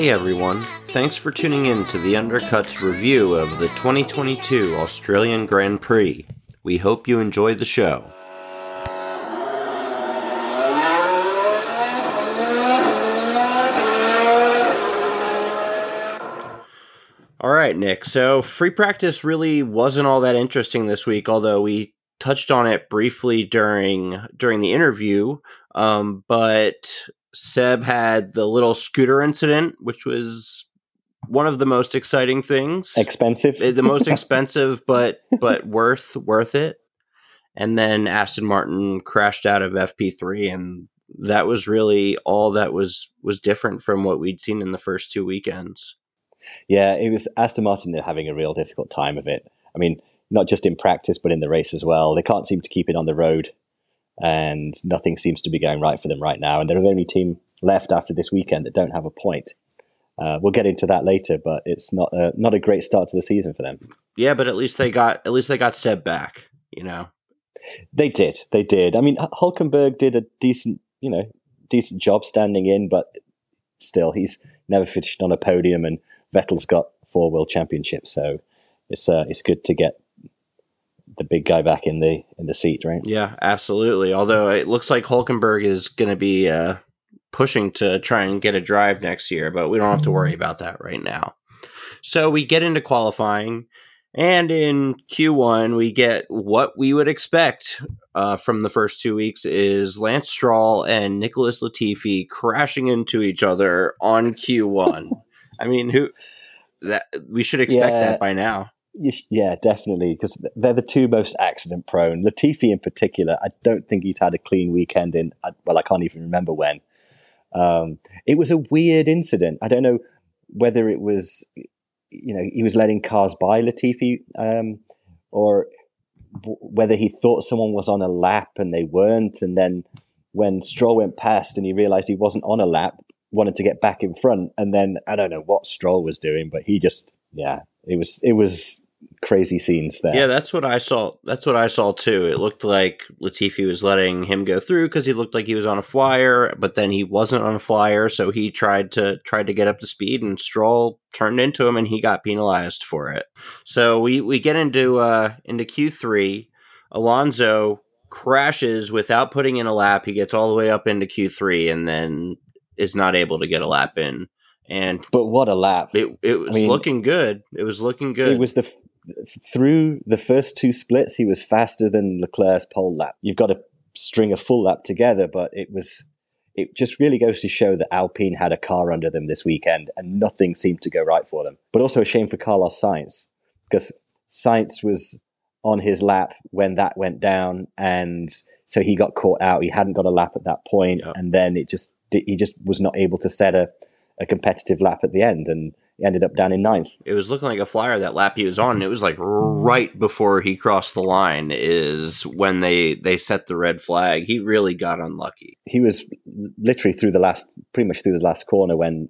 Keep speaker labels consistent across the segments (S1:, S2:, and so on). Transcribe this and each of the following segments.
S1: Hey everyone, thanks for tuning in to the Undercuts review of the 2022 Australian Grand Prix. We hope you enjoy the show. All right, Nick. So free practice really wasn't all that interesting this week, although we touched on it briefly during during the interview. Um, but Seb had the little scooter incident, which was one of the most exciting things.
S2: Expensive, eh,
S1: the most expensive, but but worth worth it. And then Aston Martin crashed out of FP3, and that was really all that was was different from what we'd seen in the first two weekends.
S2: Yeah, it was Aston Martin They're having a real difficult time of it. I mean, not just in practice, but in the race as well. They can't seem to keep it on the road, and nothing seems to be going right for them right now. And they're the only team left after this weekend that don't have a point. Uh, we'll get into that later, but it's not a, not a great start to the season for them.
S1: Yeah, but at least they got at least they got Seb back. You know,
S2: they did. They did. I mean, Hulkenberg did a decent, you know, decent job standing in, but still, he's never finished on a podium, and Vettel's got four world championships, so it's uh, it's good to get the big guy back in the in the seat, right?
S1: Yeah, absolutely. Although it looks like Hulkenberg is going to be uh, pushing to try and get a drive next year, but we don't have to worry about that right now. So we get into qualifying, and in Q1 we get what we would expect uh, from the first two weeks is Lance Stroll and Nicholas Latifi crashing into each other on Q1. I mean, who that we should expect yeah. that by now.
S2: Yeah, definitely, because they're the two most accident prone. Latifi, in particular, I don't think he's had a clean weekend in, well, I can't even remember when. Um, it was a weird incident. I don't know whether it was, you know, he was letting cars by Latifi um, or w- whether he thought someone was on a lap and they weren't. And then when Stroll went past and he realized he wasn't on a lap, wanted to get back in front. And then I don't know what Stroll was doing, but he just, yeah, it was, it was crazy scenes there.
S1: Yeah, that's what I saw. That's what I saw too. It looked like Latifi was letting him go through because he looked like he was on a flyer, but then he wasn't on a flyer, so he tried to tried to get up to speed, and Stroll turned into him, and he got penalized for it. So we we get into uh into Q three. Alonso crashes without putting in a lap. He gets all the way up into Q three, and then is not able to get a lap in. And
S2: but what a lap!
S1: It it was I mean, looking good. It was looking good.
S2: It was the through the first two splits, he was faster than Leclerc's pole lap. You've got to string a full lap together, but it was it just really goes to show that Alpine had a car under them this weekend and nothing seemed to go right for them. But also a shame for Carlos Sainz because Sainz was on his lap when that went down and so he got caught out. He hadn't got a lap at that point, and then it just he just was not able to set a, a competitive lap at the end and ended up down in ninth.
S1: It was looking like a flyer that lap he was on. it was like right before he crossed the line is when they they set the red flag. He really got unlucky.
S2: He was literally through the last, pretty much through the last corner when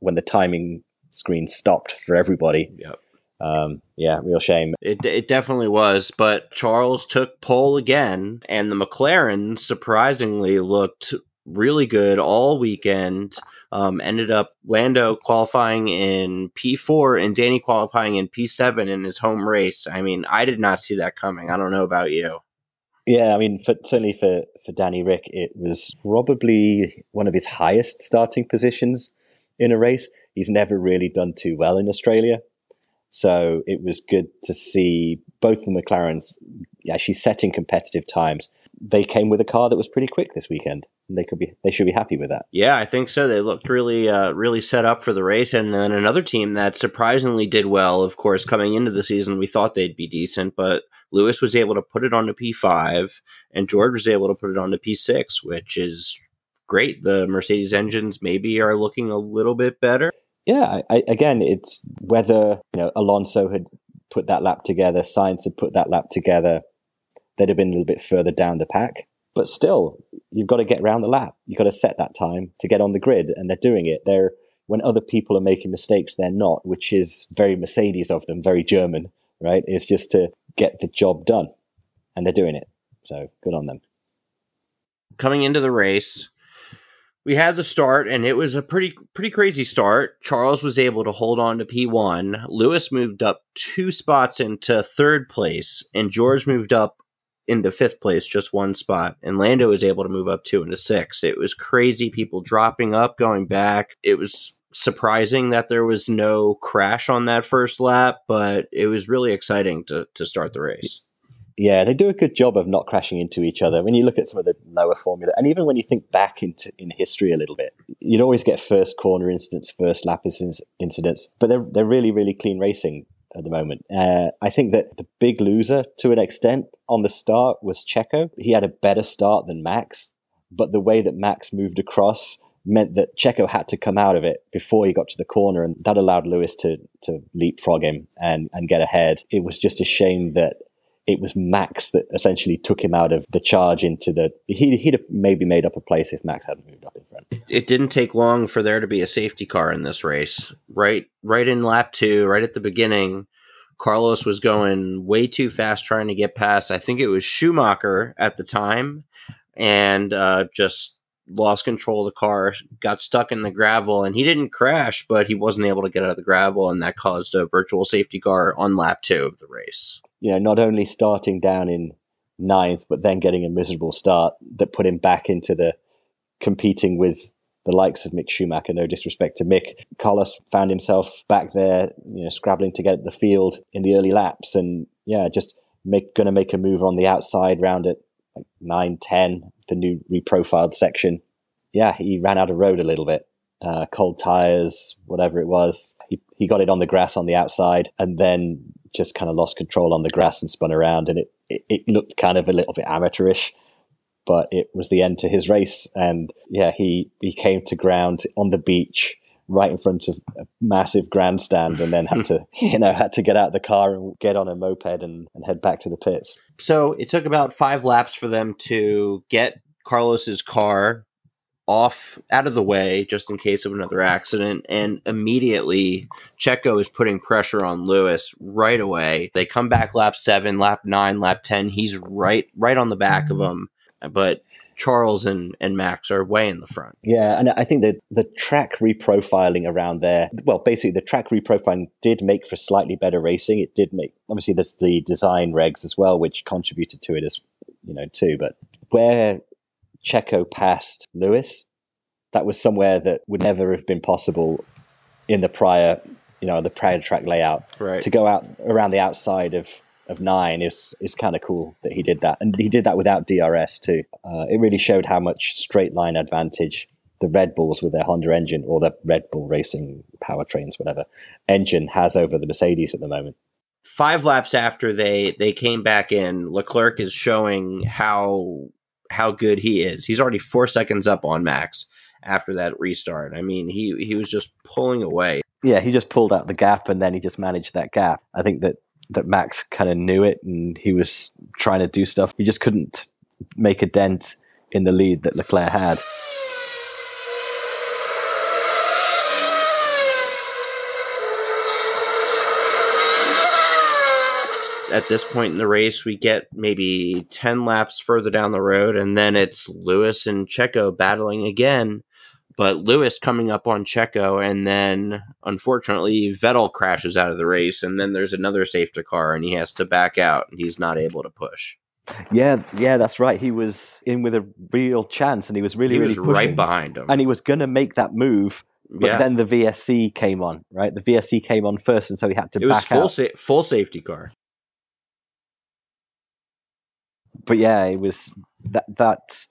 S2: when the timing screen stopped for everybody.
S1: Yep.
S2: Um, yeah, real shame.
S1: It, it definitely was. But Charles took pole again, and the McLaren surprisingly looked really good all weekend. Um, ended up Lando qualifying in P4 and Danny qualifying in P7 in his home race. I mean, I did not see that coming. I don't know about you.
S2: Yeah, I mean, for, certainly for, for Danny Ric, it was probably one of his highest starting positions in a race. He's never really done too well in Australia. So it was good to see both the McLarens actually setting competitive times they came with a car that was pretty quick this weekend. They could be they should be happy with that.
S1: Yeah, I think so. They looked really uh, really set up for the race, and then another team that surprisingly did well. Of course, coming into the season, we thought they'd be decent, but Lewis was able to put it on onto P five, and George was able to put it on onto P six, which is great. The Mercedes engines maybe are looking a little bit better.
S2: Yeah, I, again, it's whether you know Alonso had put that lap together, Sainz had put that lap together they'd have been a little bit further down the pack. But still, you've got to get around the lap. You've got to set that time to get on the grid, and they're doing it. They're when other people are making mistakes, they're not, which is very Mercedes of them, very German, right? It's just to get the job done, and they're doing it. So good on them.
S1: Coming into the race, we had the start and it was a pretty pretty crazy start. Charles was able to hold on to P1. Lewis moved up two spots into third place and George moved up into fifth place, just one spot. And Lando was able to move up two into six. It was crazy. People dropping up, going back. It was surprising that there was no crash on that first lap, but it was really exciting to to start the race.
S2: Yeah, they do a good job of not crashing into each other. When you look at some of the lower formula, and even when you think back into in history a little bit, you'd always get first corner incidents, first lap incidents, but they're they're really really clean racing at the moment. Uh, I think that the big loser to an extent on the start was Checo. He had a better start than Max, but the way that Max moved across meant that Checo had to come out of it before he got to the corner, and that allowed Lewis to to leapfrog him and and get ahead. It was just a shame that it was Max that essentially took him out of the charge into the. He'd, he'd have maybe made up a place if Max hadn't moved up in front.
S1: It didn't take long for there to be a safety car in this race. Right, right in lap two, right at the beginning, Carlos was going way too fast trying to get past. I think it was Schumacher at the time, and uh, just lost control of the car, got stuck in the gravel, and he didn't crash, but he wasn't able to get out of the gravel, and that caused a virtual safety car on lap two of the race.
S2: You know, not only starting down in ninth, but then getting a miserable start that put him back into the competing with the likes of Mick Schumacher. No disrespect to Mick, Carlos found himself back there, you know, scrabbling to get the field in the early laps, and yeah, just make going to make a move on the outside round at like nine, ten, the new reprofiled section. Yeah, he ran out of road a little bit. Uh, cold tires, whatever it was. He, he got it on the grass on the outside and then just kind of lost control on the grass and spun around. And it, it, it looked kind of a little bit amateurish, but it was the end to his race. And yeah, he, he came to ground on the beach right in front of a massive grandstand and then had to you know had to get out of the car and get on a moped and, and head back to the pits
S1: so it took about five laps for them to get carlos's car off out of the way just in case of another accident and immediately checo is putting pressure on lewis right away they come back lap 7 lap 9 lap 10 he's right right on the back of mm-hmm. them but Charles and, and Max are way in the front.
S2: Yeah, and I think that the track reprofiling around there, well, basically the track reprofiling did make for slightly better racing. It did make, obviously, there's the design regs as well, which contributed to it as, you know, too. But where Checo passed Lewis, that was somewhere that would never have been possible in the prior, you know, the prior track layout.
S1: Right.
S2: To go out around the outside of of nine is is kind of cool that he did that, and he did that without DRS too. Uh, it really showed how much straight line advantage the Red Bulls with their Honda engine or the Red Bull Racing powertrains, whatever engine has over the Mercedes at the moment.
S1: Five laps after they they came back in, Leclerc is showing how how good he is. He's already four seconds up on Max after that restart. I mean, he he was just pulling away.
S2: Yeah, he just pulled out the gap and then he just managed that gap. I think that that Max kind of knew it and he was trying to do stuff. He just couldn't make a dent in the lead that Leclerc had.
S1: At this point in the race, we get maybe 10 laps further down the road, and then it's Lewis and Checo battling again but Lewis coming up on Checo, and then unfortunately Vettel crashes out of the race, and then there's another safety car, and he has to back out, and he's not able to push.
S2: Yeah, yeah, that's right. He was in with a real chance, and he was really,
S1: he
S2: really
S1: was
S2: pushing.
S1: right behind him,
S2: and he was going to make that move. But
S1: Yeah.
S2: then the VSC came on, right? The VSC came on first, and so he had to
S1: it was
S2: back
S1: full
S2: out.
S1: sa- full safety car.
S2: But yeah, it was that that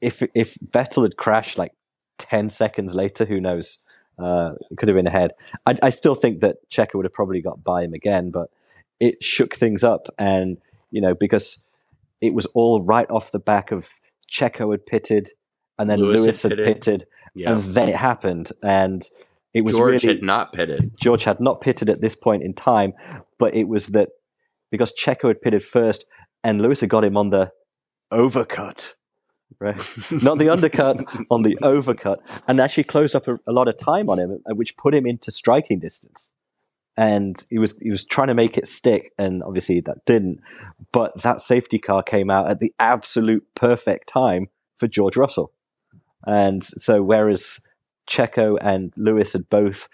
S2: if if Vettel had crashed like ten seconds later, who knows? Uh, it could have been ahead. I, I still think that Checo would have probably got by him again, but it shook things up, and you know because it was all right off the back of Checo had pitted, and then
S1: Lewis
S2: Lewis,
S1: had pitted.
S2: pitted,
S1: Yeah,
S2: and then it happened, and it was
S1: George
S2: really
S1: had not pitted.
S2: George had not pitted at this point in time, but it was that because Checo had pitted first and Lewis had got him on the overcut, right? not the undercut, on the overcut, and actually closed up a, a lot of time on him, uh, which put him into striking distance. And he was he was trying to make it stick, and obviously that didn't. But that safety car came out at the absolute perfect time for George Russell. And so, whereas Checo and Lewis had both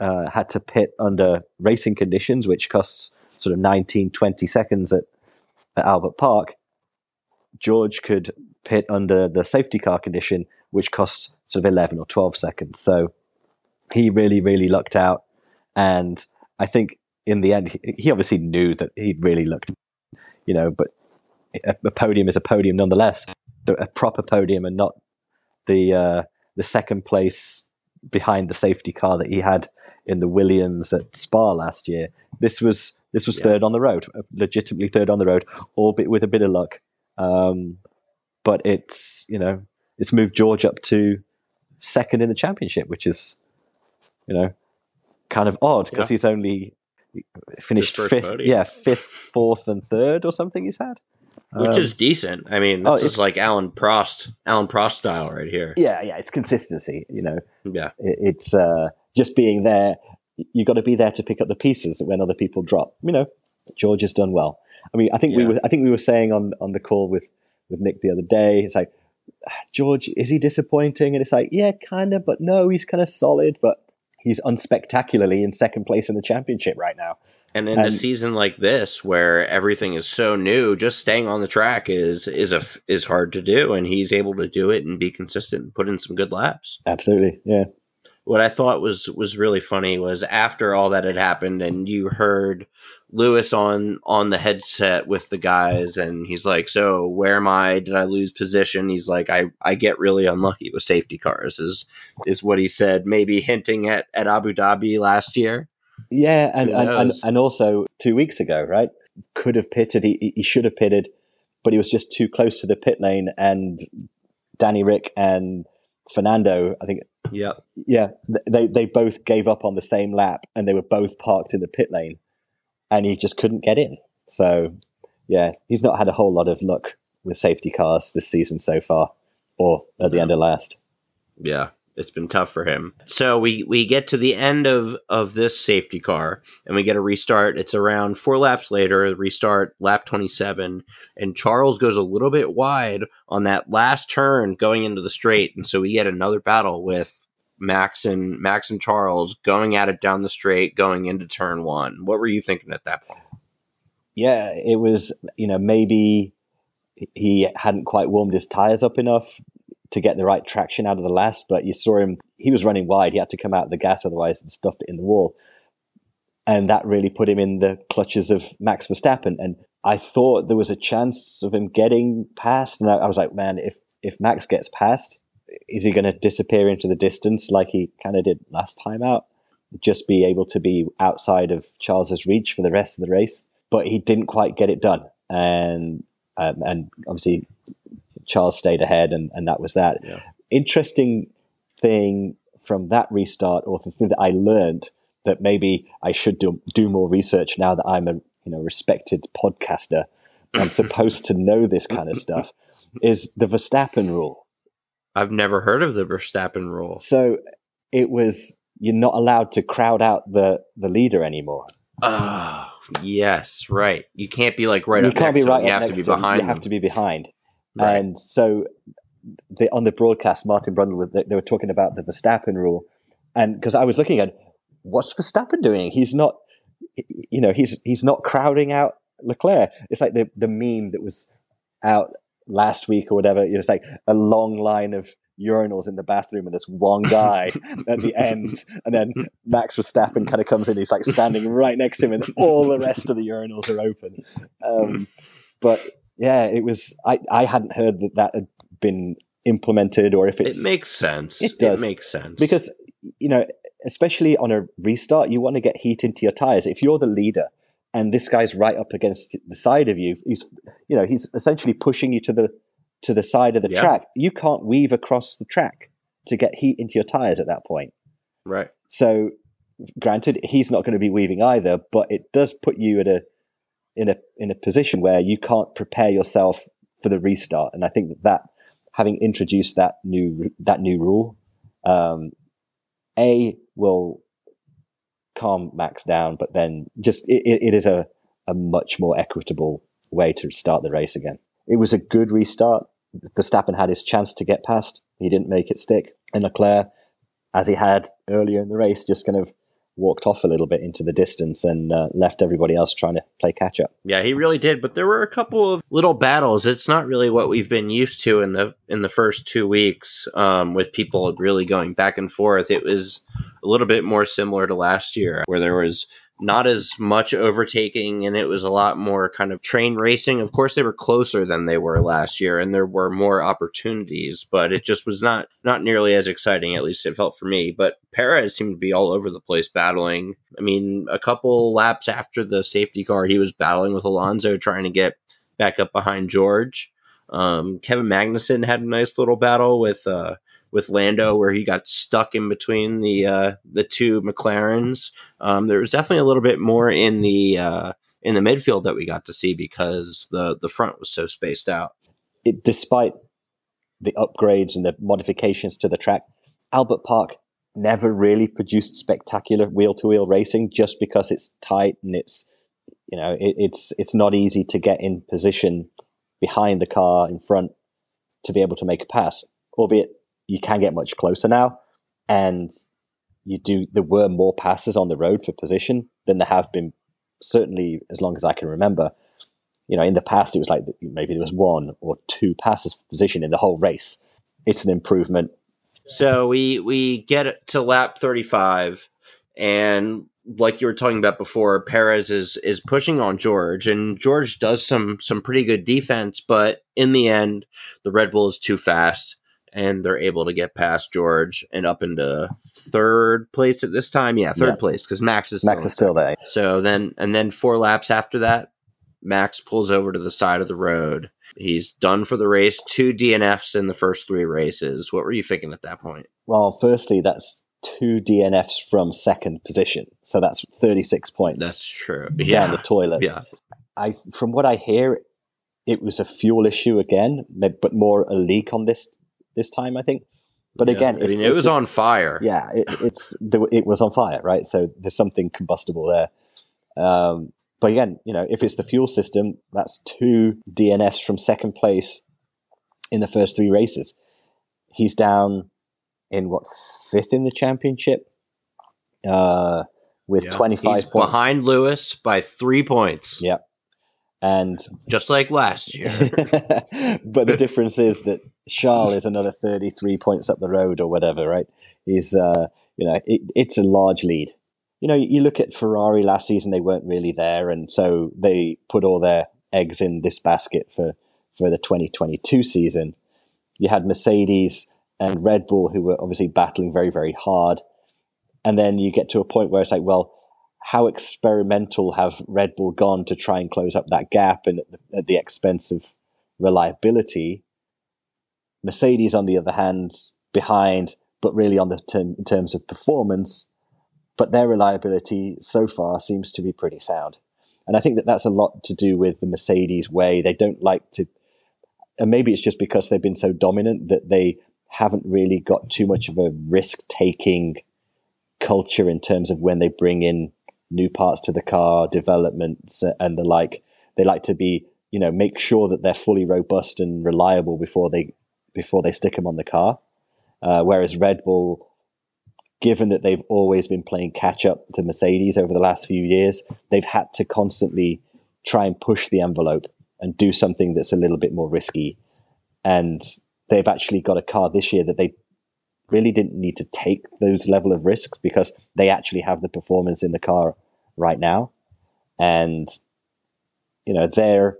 S2: uh, had to pit under racing conditions, which costs sort of 19, 20 seconds at, at Albert Park, George could pit under the safety car condition, which costs sort of 11 or 12 seconds. So he really, really lucked out. And I think in the end, he obviously knew that he'd really looked, you know, but a, podium is a podium nonetheless. A proper podium and not the uh, the second place behind the safety car that he had in the Williams at Spa last year. This was this was yeah. third on the road, legitimately third on the road, albeit with a bit of luck. Um, but it's you know it's moved George up to second in the championship, which is you know kind of odd because yeah. he's only finished fifth, podium. yeah, fifth, fourth, and third or something. He's had,
S1: which um, is decent. I mean, this oh, is like Alan Prost, Alain Prost style right here.
S2: Yeah, yeah, it's consistency. You know,
S1: yeah,
S2: it, it's uh, just being there. You got to be there to pick up the pieces when other people drop. You know, George has done well. I mean, I think yeah. we were, I think we were saying on on the call with with Nick the other day. It's like George, is he disappointing? And it's like, yeah, kind of, but no, he's kind of solid, but he's unspectacularly in second place in the championship right now.
S1: And in and, a season like this, where everything is so new, just staying on the track is is a is hard to do, and he's able to do it and be consistent and put in some good laps.
S2: Absolutely, yeah
S1: what I thought was was really funny was after all that had happened and you heard Lewis on on the headset with the guys and he's like, "So where am I? Did I lose position?" He's like, "I I get really unlucky with safety cars." Is is what he said, maybe hinting at at Abu Dhabi last year.
S2: Yeah, and and, and, and also two weeks ago, right? Could have pitted. He he should have pitted, but he was just too close to the pit lane and Danny Ric and Fernando, I think
S1: yeah.
S2: Yeah. They, they both gave up on the same lap and they were both parked in the pit lane and he just couldn't get in. So, yeah, he's not had a whole lot of luck with safety cars this season so far or at the end of last.
S1: Yeah it's been tough for him. So we we get to the end of of this safety car and we get a restart. It's around four laps later, restart lap 27 and Charles goes a little bit wide on that last turn going into the straight and so we get another battle with Max and Max and Charles going at it down the straight going into turn 1. What were you thinking at that point?
S2: Yeah, it was, you know, maybe he hadn't quite warmed his tires up enough to get the right traction out of the last, but you saw him, he was running wide. He had to come out of the gas, otherwise, and stuffed it in the wall. And that really put him in the clutches of Max Verstappen. And I thought there was a chance of him getting past. And I, I was like, man, if, if Max gets past, is he going to disappear into the distance like he kind of did last time out? Just be able to be outside of Charles's reach for the rest of the race. But he didn't quite get it done. And um, and obviously Charles stayed ahead, and, and that was that. Yeah. Interesting thing from that restart, or something that I learned that maybe I should do, do more research now that I'm a you know respected podcaster. I'm supposed to know this kind of stuff. Is the Verstappen rule?
S1: I've never heard of the Verstappen rule.
S2: So it was you're not allowed to crowd out the the leader anymore.
S1: Ah, yes, right. You can't be like right. You can't be right. You have to be behind.
S2: You have to be behind. Right. And so the, on the broadcast, Martin Brundle, they, they were talking about the Verstappen rule. And because I was looking at what's Verstappen doing? He's not, you know, he's, he's not crowding out Leclerc. It's like the, the meme that was out last week or whatever. You know, it's like a long line of urinals in the bathroom and there's one guy at the end and then Max Verstappen kind of comes in he's like standing right next to him and all the rest of the urinals are open um, but yeah, it was. I I hadn't heard that that had been implemented, or if it's.
S1: It makes sense. It does it makes sense
S2: because you know, especially on a restart, you want to get heat into your tires. If you're the leader and this guy's right up against the side of you, he's you know he's essentially pushing you to the to the side of the yeah. track. You can't weave across the track to get heat into your tires at that point.
S1: Right.
S2: So, granted, he's not going to be weaving either, but it does put you at a in a in a position where you can't prepare yourself for the restart. And I think that, that having introduced that new that new rule, um, a will calm Max down, but then just it, it is a a much more equitable way to start the race again. It was a good restart. Verstappen had his chance to get past. He didn't make it stick. And Leclerc, as he had earlier in the race, just kind of walked off a little bit into the distance and uh, left everybody else trying to play catch up.
S1: Yeah, he really did. But there were a couple of little battles. It's not really what we've been used to in the in the first two weeks, um, with people really going back and forth. It was a little bit more similar to last year, where there was not as much overtaking and it was a lot more kind of train racing. Of course they were closer than they were last year and there were more opportunities, but it just was not not nearly as exciting at least it felt for me. But Perez seemed to be all over the place battling. I mean, a couple laps after the safety car, he was battling with Alonso trying to get back up behind George. Um, Kevin Magnussen had a nice little battle with uh, with Lando where he got stuck in between the uh, the two McLarens. Um, there was definitely a little bit more in the uh, in the midfield that we got to see because the the front was so spaced out.
S2: It, despite the upgrades and the modifications to the track, Albert Park never really produced spectacular wheel to wheel racing just because it's tight and it's you know it, it's it's not easy to get in position behind the car in front to be able to make a pass albeit you can get much closer now, and you do. There were more passes on the road for position than there have been, certainly as long as I can remember. You know, in the past it was like maybe there was one or two passes for position in the whole race. It's an improvement.
S1: So we we get to lap thirty five, and like you were talking about before, Perez is is pushing on George, and George does some some pretty good defense, but in the end, the Red Bull is too fast and they're able to get past George and up into third place at this time. Yeah, third yeah. place because Max is
S2: Max still is still there.
S1: So then, and then four laps after that, Max pulls over to the side of the road. He's done for the race. Two DNFs in the first three races. What were you thinking at that point?
S2: Well, firstly, that's two DNFs from second position, so that's thirty six points.
S1: That's true.
S2: Down yeah. the toilet.
S1: Yeah.
S2: I, from what I hear, it was a fuel issue again, but more a leak on this this time, I think. But yeah, again,
S1: I mean, it was
S2: the,
S1: on fire.
S2: Yeah, it, it's it was on fire, right? So there's something combustible there. Um, but again, you know, if it's the fuel system, that's two DNFs from second place in the first three races. He's down in what fifth in the championship uh, with yeah. 25
S1: points behind Lewis by three points.
S2: Yeah, and
S1: just like last year.
S2: but the difference is that Charles is another 33 points up the road or whatever, right? He's, uh, you know, it, it's a large lead. You know, you look at Ferrari last season, they weren't really there. And so they put all their eggs in this basket for, for the 2022 season. You had Mercedes and Red Bull, who were obviously battling very, very hard. And then you get to a point where it's like, well, how experimental have Red Bull gone to try and close up that gap and at the, at the expense of reliability? Mercedes, on the other hand, behind, but really on the term, in terms of performance, but their reliability so far seems to be pretty sound. And I think that that's a lot to do with the Mercedes way. They don't like to, and maybe it's just because they've been so dominant that they haven't really got too much of a risk taking culture in terms of when they bring in new parts to the car, developments, and the like. They like to be, you know, make sure that they're fully robust and reliable before they before they stick them on the car. Uh, whereas Red Bull, given that they've always been playing catch up to Mercedes over the last few years, they've had to constantly try and push the envelope and do something that's a little bit more risky. And they've actually got a car this year that they really didn't need to take those level of risks because they actually have the performance in the car right now. And, you know, they're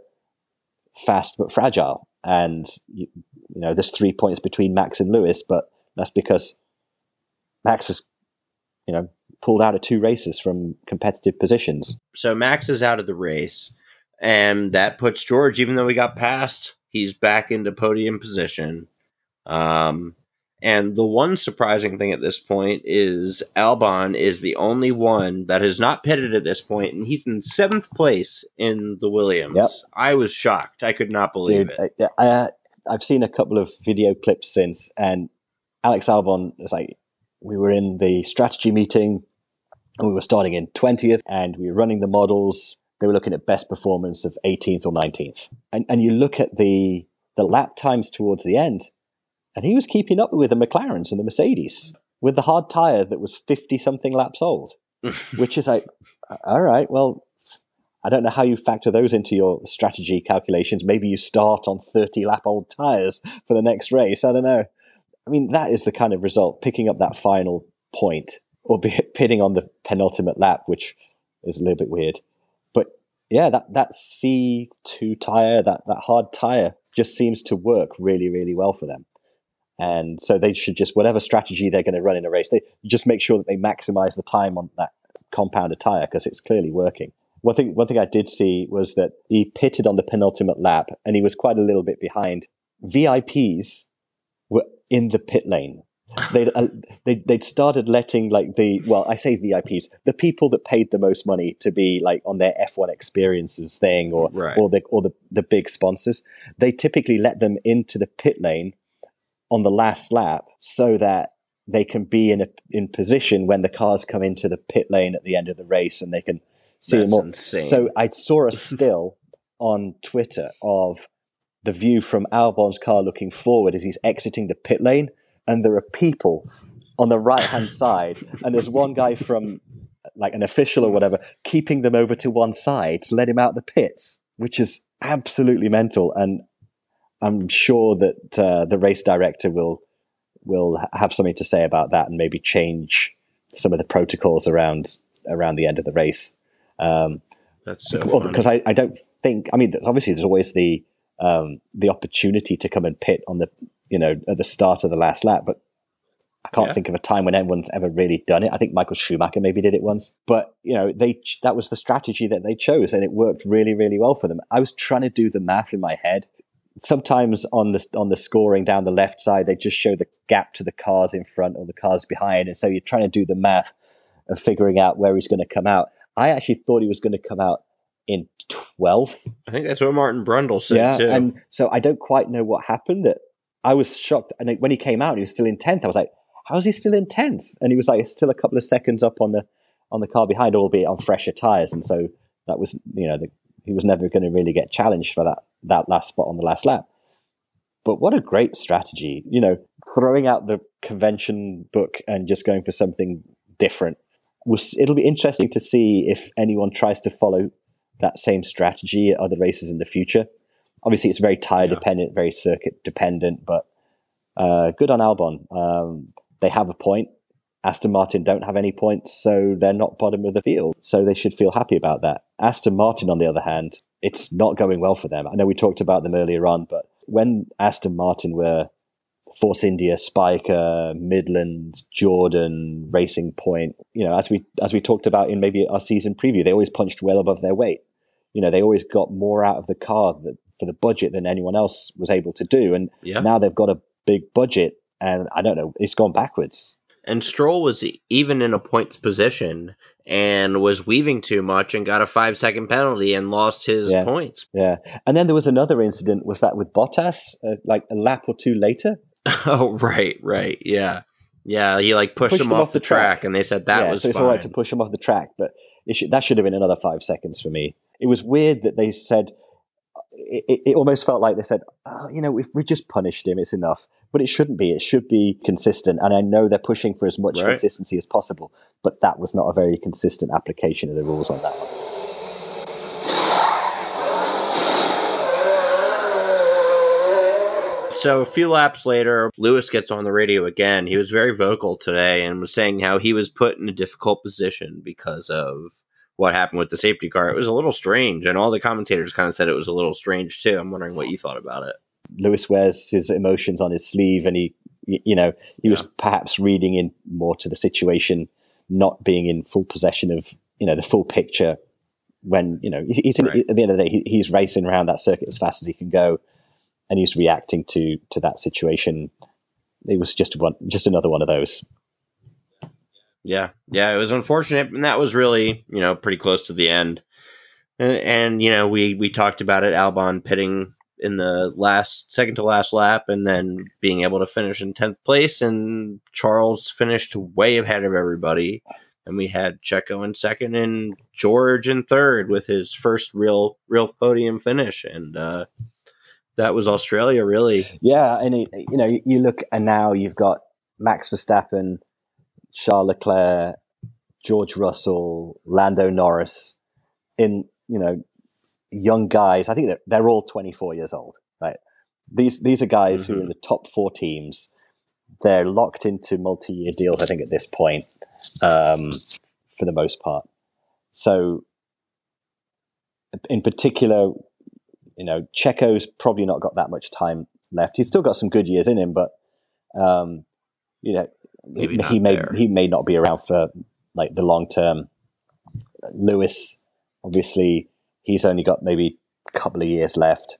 S2: fast but fragile. And, you, you know, there's three points between Max and Lewis, but that's because Max has, you know, pulled out of two races from competitive positions.
S1: So Max is out of the race, and that puts George, even though he got passed, he's back into podium position. Um, and the one surprising thing at this point is Albon is the only one that has not pitted at this point, and he's in seventh place in the Williams. Yep. I was shocked; I could not believe Dude,
S2: it. I, I, I've seen a couple of video clips since, and Alex Albon was like, "We were in the strategy meeting, and we were starting in twentieth, and we were running the models. They were looking at best performance of 18th or 19th, and and you look at the the lap times towards the end, and he was keeping up with the McLarens and the Mercedes with the hard tire that was 50 something laps old, which is like, all right, well, I don't know how you factor those into your strategy calculations. Maybe you start on 30 lap old tires for the next race. I don't know. I mean, that is the kind of result, picking up that final point, or be pitting on the penultimate lap, which is a little bit weird. But yeah, that, that C2 tire, that, that hard tire, just seems to work really, really well for them. And so they should just, whatever strategy they're going to run in a race, they just make sure that they maximize the time on that compound tire because it's clearly working. One thing, one thing I did see was that he pitted on the penultimate lap and he was quite a little bit behind. VIPs were in the pit lane. They'd, uh, they'd, they'd started letting like the, well, I say VIPs, the people that paid the most money to be like on their F1 experiences thing or,
S1: Right.
S2: or the, or the, the big sponsors. They typically let them into the pit lane on the last lap so that they can be in a in position when the cars come into the pit lane at the end of the race and they can see
S1: That's
S2: them
S1: insane.
S2: So I saw a still on Twitter of the view from Albon's car looking forward as he's exiting the pit lane, and there are people on the right hand side, and there's one guy from like an official or whatever keeping them over to one side to let him out the pits, which is absolutely mental. And I'm sure that uh, the race director will will have something to say about that and maybe change some of the protocols around around the end of the race. Um,
S1: That's so
S2: because I, I don't think I mean obviously there's always the um, the opportunity to come and pit on the you know at the start of the last lap, but I can't
S1: Yeah.
S2: think of a time when anyone's ever really done it. I think Michael Schumacher maybe did it once, but you know they that was the strategy that they chose, and it worked really really well for them. I was trying to do the math in my head. Sometimes on the on the scoring down the left side, they just show the gap to the cars in front or the cars behind, and so you're trying to do the math of figuring out where he's going to come out. I actually thought he was going to come out in 12th.
S1: I think that's what Martin Brundle said
S2: yeah.
S1: too.
S2: And so I don't quite know what happened that I was shocked. And when he came out, he was still in 10th. I was like, how is he still in 10th? And he was like, still a couple of seconds up on the, on the car behind, albeit on fresher tires. And so that was, you know, the, he was never going to really get challenged for that, that last spot on the last lap. But what a great strategy, you know, throwing out the convention book and just going for something different was, it'll be interesting to see if anyone tries to follow that same strategy at other races in the future. Obviously, it's very tire
S1: Yeah.
S2: dependent, very circuit dependent, but uh, good on Albon. Um, they have a point. Aston Martin don't have any points, so they're not bottom of the field. So they should feel happy about that. Aston Martin, on the other hand, it's not going well for them. I know we talked about them earlier on, but when Aston Martin were Force India, Spyker, Midland, Jordan, Racing Point, you know, as we as we talked about in maybe our season preview, they always punched well above their weight. You know, they always got more out of the car that, for the budget than anyone else was able to do. And
S1: yeah.
S2: now they've got a big budget, and I don't know, it's gone backwards.
S1: And Stroll was even in a points position and was weaving too much and got a five second penalty and lost his
S2: Yeah.
S1: points.
S2: Yeah, and then there was another incident. Was that with Bottas? Uh, like a lap or two later,
S1: oh, right, right. Yeah. Yeah. He like pushed, him off, the track, and they said that
S2: yeah,
S1: was
S2: so it's
S1: fine.
S2: all right to push him off the track, but it should, that should have been another five seconds for me. It was weird that they said. It, it, almost felt like they said, oh, you know, if we just punished him, it's enough. But it shouldn't be. It should be consistent. And I know they're pushing for as much
S1: Right.
S2: consistency as possible, but that was not a very consistent application of the rules on that one.
S1: So a few laps later, Lewis gets on the radio again. He was very vocal today and was saying how he was put in a difficult position because of what happened with the safety car. It was a little strange, and all the commentators kind of said it was a little strange too. I'm wondering what you thought about it.
S2: Lewis wears his emotions on his sleeve, and he, you know, he was perhaps reading in more to the situation, not being in full possession of, you know, the full picture. When you know he's in,
S1: Right.
S2: at the end of the day, he, he's racing around that circuit as fast as he can go, and he's reacting to to that situation. It was just one, just another one of those.
S1: Yeah, yeah, it was unfortunate, and that was really you know pretty close to the end. And, and you know we we talked about it, Albon pitting in the last second to last lap, and then being able to finish in tenth place, and Charles finished way ahead of everybody. And we had Checo in second, and George in third with his first real real podium finish. And uh, that was Australia, really.
S2: Yeah, and it, you know, you look and now you've got Max Verstappen, Charles Leclerc, George Russell, Lando Norris, in you know, young guys. I think they're, they're all 24 years old, right? These these are guys mm-hmm. who are in mm-hmm. the top four teams. They're locked into multi-year deals. I think at this point, um, for the most part. So, in particular, you know, Checo's probably not got that much time left. He's still got some good years in him, but um, you know, Maybe he, may there. he may not be around for like the long term. Lewis, obviously, he's only got maybe a couple of years left,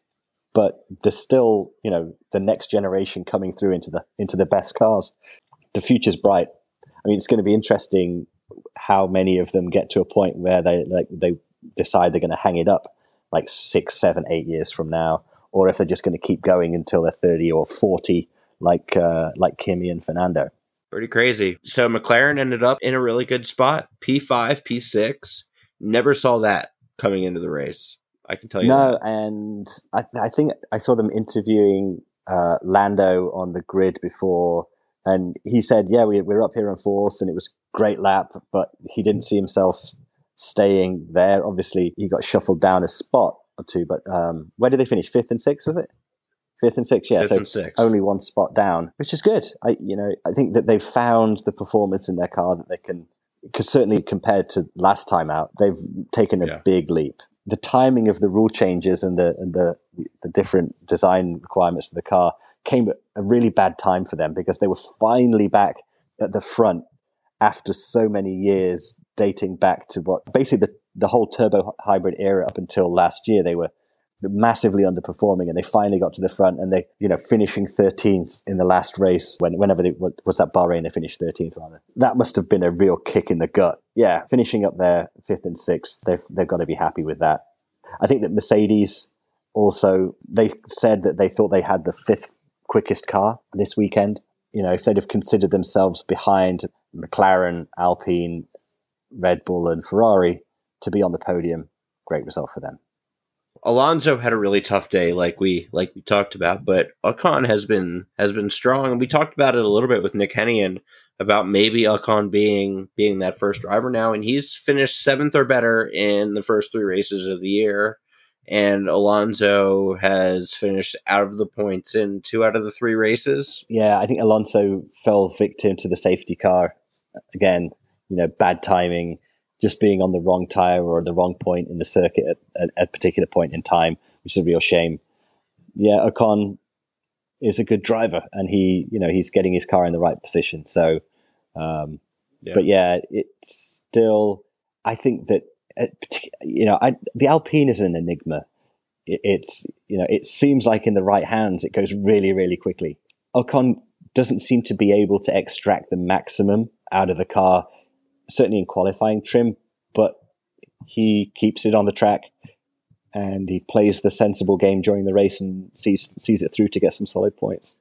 S2: but there's still you know the next generation coming through into the into the best cars. The future's bright. I mean, it's going to be interesting how many of them get to a point where they like they decide they're going to hang it up like six, seven, eight years from now, or if they're just going to keep going until they're thirty or forty, like uh, like Kimi and Fernando.
S1: Pretty crazy. So McLaren ended up in a really good spot. P five, P six. Never saw that coming into the race. I can tell you.
S2: No,
S1: that.
S2: and I, I, think I saw them interviewing uh, Lando on the grid before, and he said, "Yeah, we, we're up here in fourth, and it was great lap, but he didn't see himself staying there. Obviously, he got shuffled down a spot or two, but um, where did they finish? Fifth and sixth, was it? Fifth and sixth, yeah.
S1: Fifth
S2: so
S1: and sixth.
S2: only one spot down, which is good. I, you know, I think that they've found the performance in their car that they can, because certainly compared to last time out, they've taken a yeah. big leap. The timing of the rule changes and the and the the different design requirements of the car came at a really bad time for them because they were finally back at the front after so many years dating back to what basically the, the whole turbo hybrid era up until last year they were massively underperforming and they finally got to the front and they you know finishing 13th in the last race when whenever they was that Bahrain they finished 13th rather that must have been a real kick in the gut yeah finishing up there fifth and sixth they've they've got to be happy with that I think that Mercedes also they said that they thought they had the fifth quickest car this weekend you know if they'd have considered themselves behind McLaren, Alpine, Red Bull, and Ferrari to be on the podium. Great result for them.
S1: Alonso had a really tough day, like we like we talked about, but Ocon has been has been strong, and we talked about it a little bit with Nick Hennigan about maybe Ocon being being that first driver now, and he's finished seventh or better in the first three races of the year, and Alonso has finished out of the points in two out of the three races.
S2: Yeah, I think Alonso fell victim to the safety car. Again, you know, bad timing, just being on the wrong tire or the wrong point in the circuit at, at, at a particular point in time, which is a real shame. Yeah, Ocon is a good driver, and he, you know, he's getting his car in the right position. So, um, yeah. but yeah, it's still. I think that uh, you know, I, the Alpine is an enigma. It, it's you know, it seems like in the right hands, it goes really, really quickly. Ocon doesn't seem to be able to extract the maximum out of the car, certainly in qualifying trim, but he keeps it on the track and he plays the sensible game during the race and sees sees it through to get some solid points.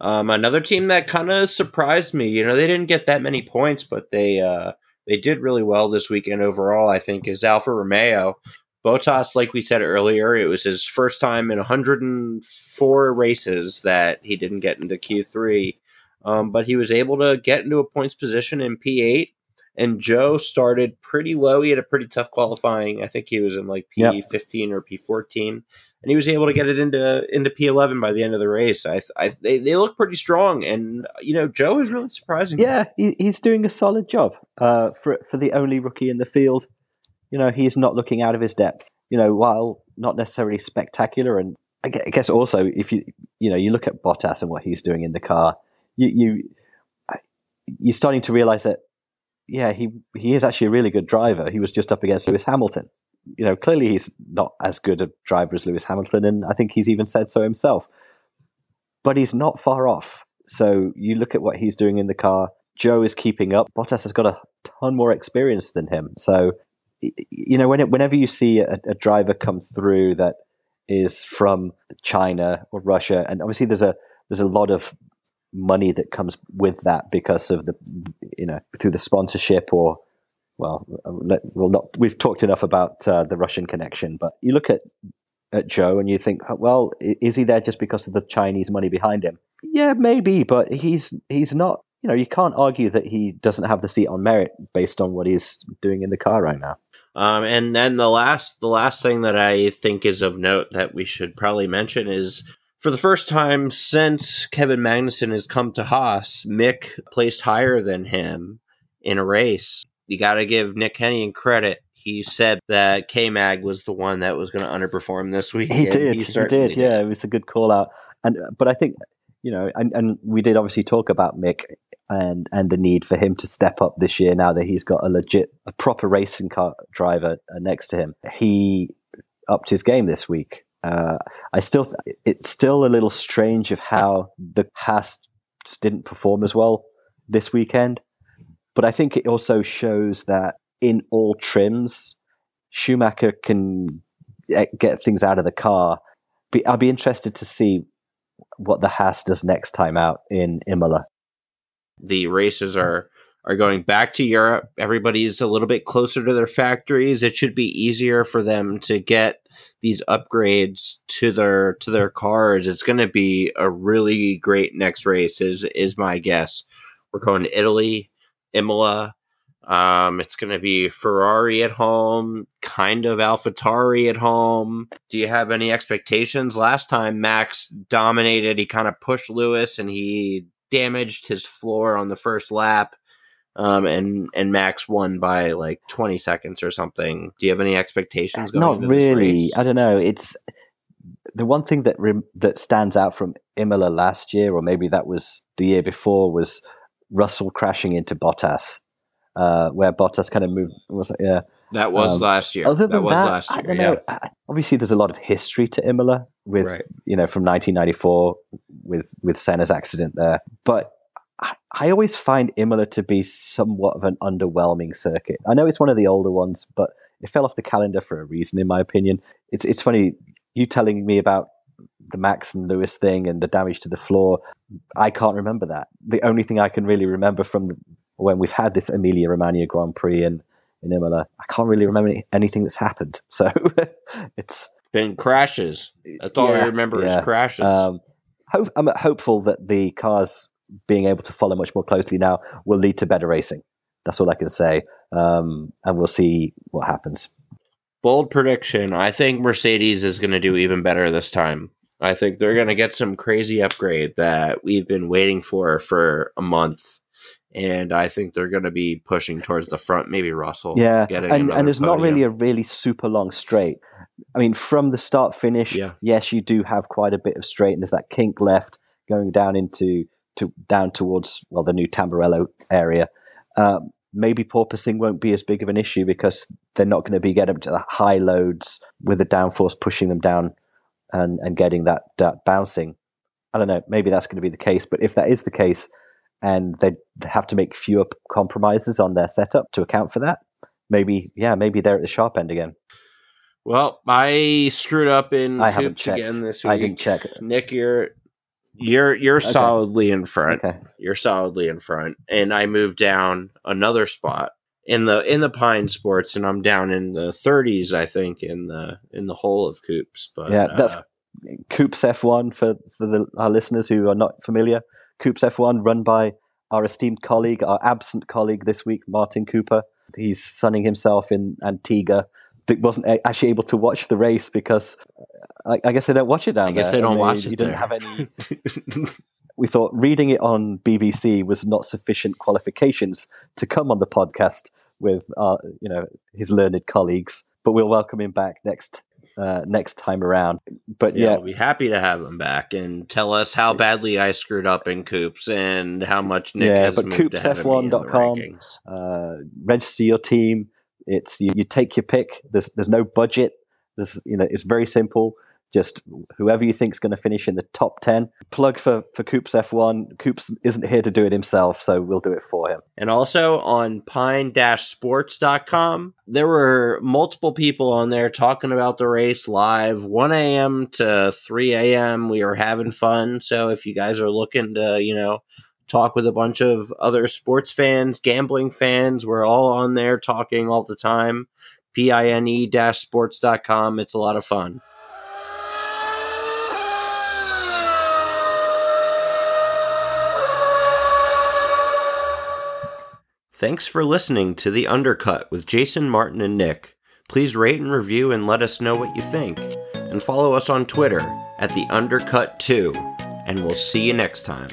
S1: Um, another team that kind of surprised me, you know, they didn't get that many points, but they uh, they did really well this weekend overall. I think is Alfa Romeo. Bottas, like we said earlier, it was his first time in 104 races that he didn't get into Q3. Um, but he was able to get into a points position in P8. And Zhou started pretty low. He had a pretty tough qualifying. I think he was in like P15 or P14, and he was able to get it into into P11 by the end of the race. I, I they, they look pretty strong, and you know Zhou is really surprising.
S2: Yeah, he, he's doing a solid job uh, for for the only rookie in the field. You know, he's not looking out of his depth. You know, while not necessarily spectacular, and I guess also if you you know you look at Bottas and what he's doing in the car you, you you're starting to realize that yeah he he is actually a really good driver. He was just up against Lewis Hamilton. You know, clearly he's not as good a driver as Lewis Hamilton, and I think he's even said so himself. But he's not far off. So you look at what he's doing in the car. Zhou is keeping up. Bottas has got a ton more experience than him. So you know, when it, whenever you see a, a driver come through that is from China or Russia, and obviously there's a there's a lot of money that comes with that because of the you know through the sponsorship or well we'll not we've talked enough about uh, the Russian connection but you look at at Zhou, and you think, well, is he there just because of the Chinese money behind him? Yeah, maybe, but he's he's not. You know, you can't argue that he doesn't have the seat on merit based on what he's doing in the car right now.
S1: Um, and then the last the last thing that I think is of note that we should probably mention is for the first time since Kevin Magnussen has come to Haas, Mick placed higher than him in a race. You got to give Nick Hennigan credit. He said that K Mag was the one that was going to underperform this week.
S2: He did. He, he did. did. Yeah, it was a good call out. And but I think you know, and, and we did obviously talk about Mick and and the need for him to step up this year now that he's got a legit, a proper racing car driver uh, next to him. He upped his game this week. Uh, I still, th- it's still a little strange of how the Haas didn't perform as well this weekend. But I think it also shows that in all trims, Schumacher can get things out of the car. I'll be interested to see what the Haas does next time out in Imola.
S1: The races are are going back to Europe. Everybody's a little bit closer to their factories. It should be easier for them to get these upgrades to their to their cars. It's going to be a really great next race. Is is my guess. We're going to Italy, Imola. Um, it's going to be Ferrari at home, kind of AlphaTauri at home. Do you have any expectations? Last time Max dominated, he kind of pushed Lewis and he damaged his floor on the first lap. Um, and and Max won by like 20 seconds or something. Do you have any expectations going? Into that?
S2: Not really. I don't know. It's the one thing that rem- that stands out from Imola last year, or maybe that was the year before, was Russell crashing into Bottas, uh, where Bottas kind of moved. Was yeah.
S1: That was um, last year. Other than that was that, last year. yeah. Know.
S2: Obviously, there's a lot of history to Imola with right. you know from 1994 with with Senna's accident there, but I always find Imola to be somewhat of an underwhelming circuit. I know it's one of the older ones, but it fell off the calendar for a reason, in my opinion. It's it's funny you telling me about the Max and Lewis thing and the damage to the floor. I can't remember that. The only thing I can really remember from the, when we've had this Emilia Romagna Grand Prix in in Imola, I can't really remember anything that's happened. So it's
S1: been crashes. That's all yeah, I remember yeah. is crashes. Um,
S2: hope, I'm hopeful that the cars being able to follow much more closely now will lead to better racing. That's all I can say. Um, and we'll see what happens.
S1: Bold prediction. I think Mercedes is going to do even better this time. I think they're going to get some crazy upgrade that we've been waiting for for a month. And I think they're going to be pushing towards the front. Maybe Russell.
S2: Yeah, and, and there's podium. not really a really super long straight. I mean, from the start finish, yeah. yes, you do have quite a bit of straight, and there's that kink left going down into to down towards well the new Tamburello area. Um, maybe porpoising won't be as big of an issue because they're not going to be getting up to the high loads with the downforce pushing them down and, and getting that, that bouncing. I don't know. Maybe that's going to be the case. But if that is the case, and they have to make fewer compromises on their setup to account for that, maybe yeah, maybe they're at the sharp end again.
S1: Well, I screwed up in I again this week.
S2: I didn't check.
S1: Nick, you're you're you're okay. solidly in front. Okay. You're solidly in front, and I moved down another spot in the in the pine sports, and I'm down in the 30s, I think, in the in the whole of Coops. But
S2: yeah, that's uh, Coops F1 for for the, our listeners who are not familiar. Coops F1 run by our esteemed colleague, our absent colleague this week, Martin Cooper. He's sunning himself in Antigua wasn't actually able to watch the race because I, I guess they don't watch it down
S1: I guess
S2: there.
S1: they don't they, watch it.
S2: You didn't have any. we thought reading it on BBC was not sufficient qualifications to come on the podcast with our, you know, his learned colleagues. But we'll welcome him back next uh, next time around. But yeah, yeah,
S1: we'll be happy to have him back and tell us how badly I screwed up in Coops and how much Nick yeah, has but moved CoopsF1.com,
S2: uh, register your team it's you, you take your pick. There's there's no budget. There's you know it's very simple. Just whoever you think is going to finish in the top 10. Plug for, for Coops F1. Coops isn't here to do it himself, so we'll do it for him.
S1: And also on pine sports.com, there were multiple people on there talking about the race live, 1 a.m. to 3 a.m. We were having fun. So if you guys are looking to, you know, talk with a bunch of other sports fans, gambling fans. We're all on there talking all the time. P-I-N-E sports.com. It's a lot of fun. Thanks for listening to The Undercut with Jason, Martin, and Nick. Please rate and review and let us know what you think. And follow us on Twitter at The Undercut 2. And we'll see you next time.